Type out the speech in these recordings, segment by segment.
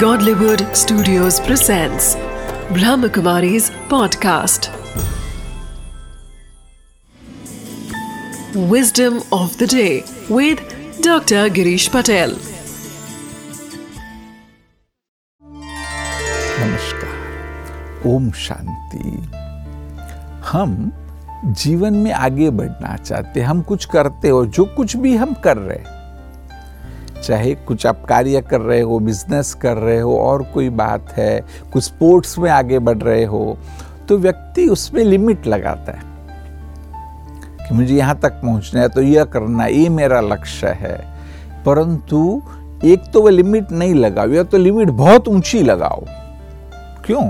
Godlywood Studios presents Brahmakumari's podcast. Wisdom of the day with Dr. Girish Patel. नमस्कार ओम शांति हम जीवन में आगे बढ़ना चाहते हम कुछ करते हो जो कुछ भी हम कर रहे हैं चाहे कुछ आप कार्य कर रहे हो बिज़नेस कर रहे हो, और कोई बात है, कुछ स्पोर्ट्स में आगे बढ़ रहे हो तो व्यक्ति उसमें लिमिट लगाता है कि मुझे यहाँ तक पहुँचना है तो यह करना, ये मेरा लक्ष्य है। परंतु एक तो वह लिमिट नहीं लगाओ, या तो लिमिट बहुत ऊँची लगाओ। क्यों?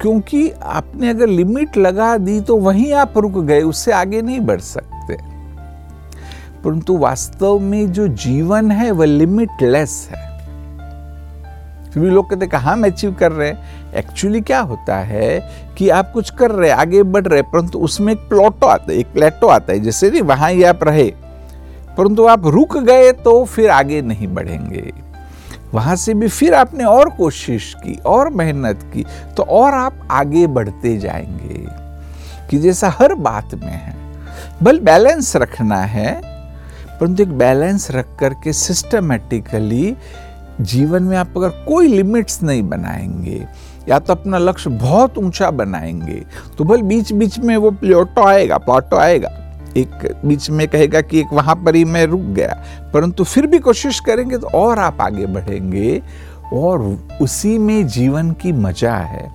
क्योंकि आपने अगर लिमिट लगा दी तो वहीं आप रुक गए, उससे आगे नहीं बढ़ सकते। परंतु वास्तव में जो जीवन है, वह लिमिटलेस है। सभी लोग कहते कहा हम अचीव कर रहे हैं। एक्चुअली क्या होता है कि आप कुछ कर रहे हैं, आगे बढ़ रहे परंतु उसमें एक प्लॉटो आता है, एक प्लेटो आता है। जैसे नहीं, वहाँ ही आप रहे। परंतु आप रुक गए तो फिर आगे नहीं बढ़ेंगे। वहाँ से भी फिर आपने और कोशिश की, और मेहनत की तो और आप आगे बढ़ते जाएँगे। कि जैसा हर बात में है। बल बैलेंस रखना है। परंतु एक बैलेंस रख करके सिस्टमेटिकली जीवन में आप अगर कोई लिमिट्स नहीं बनाएँगे, या तो अपना लक्ष्य बहुत ऊँचा बनाएँगे तो बल बीच बीच में वो प्लोटो आएगा, प्लॉटो आएगा। एक बीच में कहेगा कि एक वहाँ पर ही मैं रुक गया, परंतु फिर भी कोशिश करेंगे तो और आप आगे बढ़ेंगे, और उसी में जीवन की मज़ा है।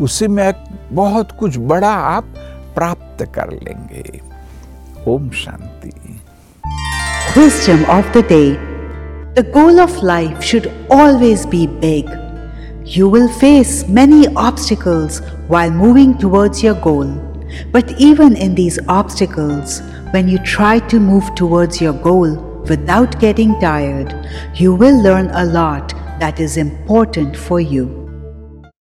उसी में बहुत कुछ बड़ा आप प्राप्त कर लेंगे। Om Shanti. Wisdom of the day The goal of life should always be big. You will face many obstacles while moving towards your goal. But even in these obstacles, when you try to move towards your goal without getting tired, you will learn a lot that is important for you.